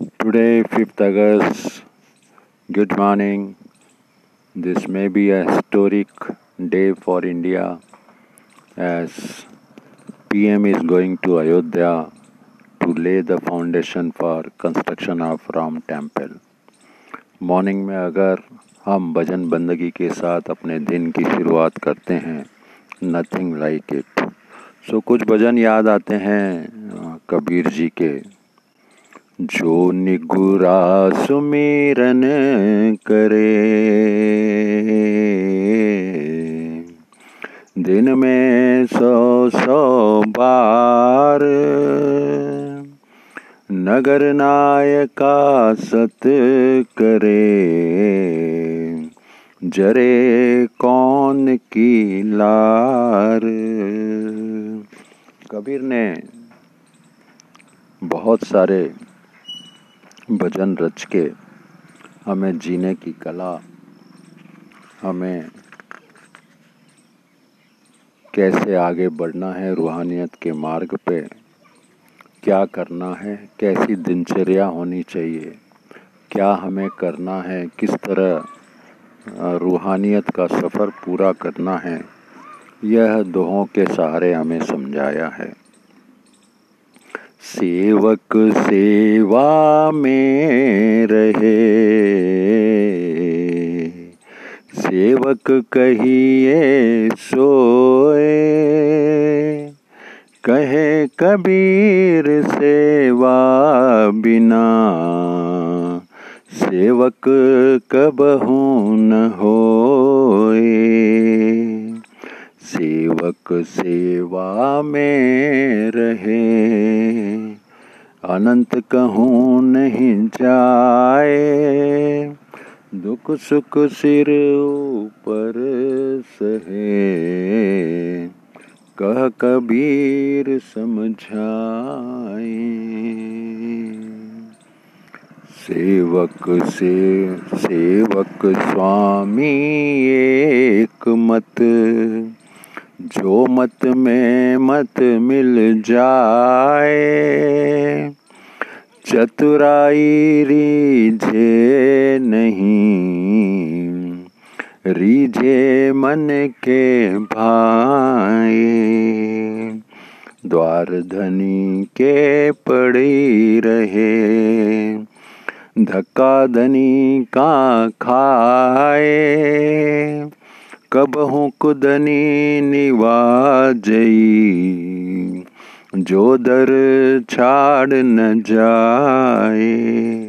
Today, 5th August, good morning. This may be a historic day for India as PM is going to Ayodhya to lay the foundation for construction of Ram Temple. Morning में अगर हम भजन बंदगी के साथ अपने दिन की शुरुआत करते हैं नथिंग लाइक इट सो कुछ भजन याद आते हैं कबीर जी के जो निगुरा सुमिरन करे। दिन में सौ सौ बार नगर नायका सत करे। जरे कौन की लार। कबीर ने बहुत सारे भजन रच के हमें जीने की कला, हमें कैसे आगे बढ़ना है, रूहानियत के मार्ग पे क्या करना है, कैसी दिनचर्या होनी चाहिए, क्या हमें करना है, किस तरह रूहानियत का सफ़र पूरा करना है, यह दोहों के सहारे हमें समझाया है। सेवक सेवा में रहे। सेवक कहिए सोए। कहे कबीर सेवा बिना। सेवक कब न होए। सेवक सेवा में रहे। अनंत कहूँ नहीं जाए। दुख सुख सिर ऊपर सहे। कह कबीर समझाए। सेवक से, सेवक स्वामी एक मत। जो मत में मत मिल जाए। चतुराई रीझे नहीं, रीझे मन के भाई। द्वार धनी के पड़ी रहे, धक्का धनी का खाए। कब हूँ कुदनी निवाजई जो दर छाड़ न जाए।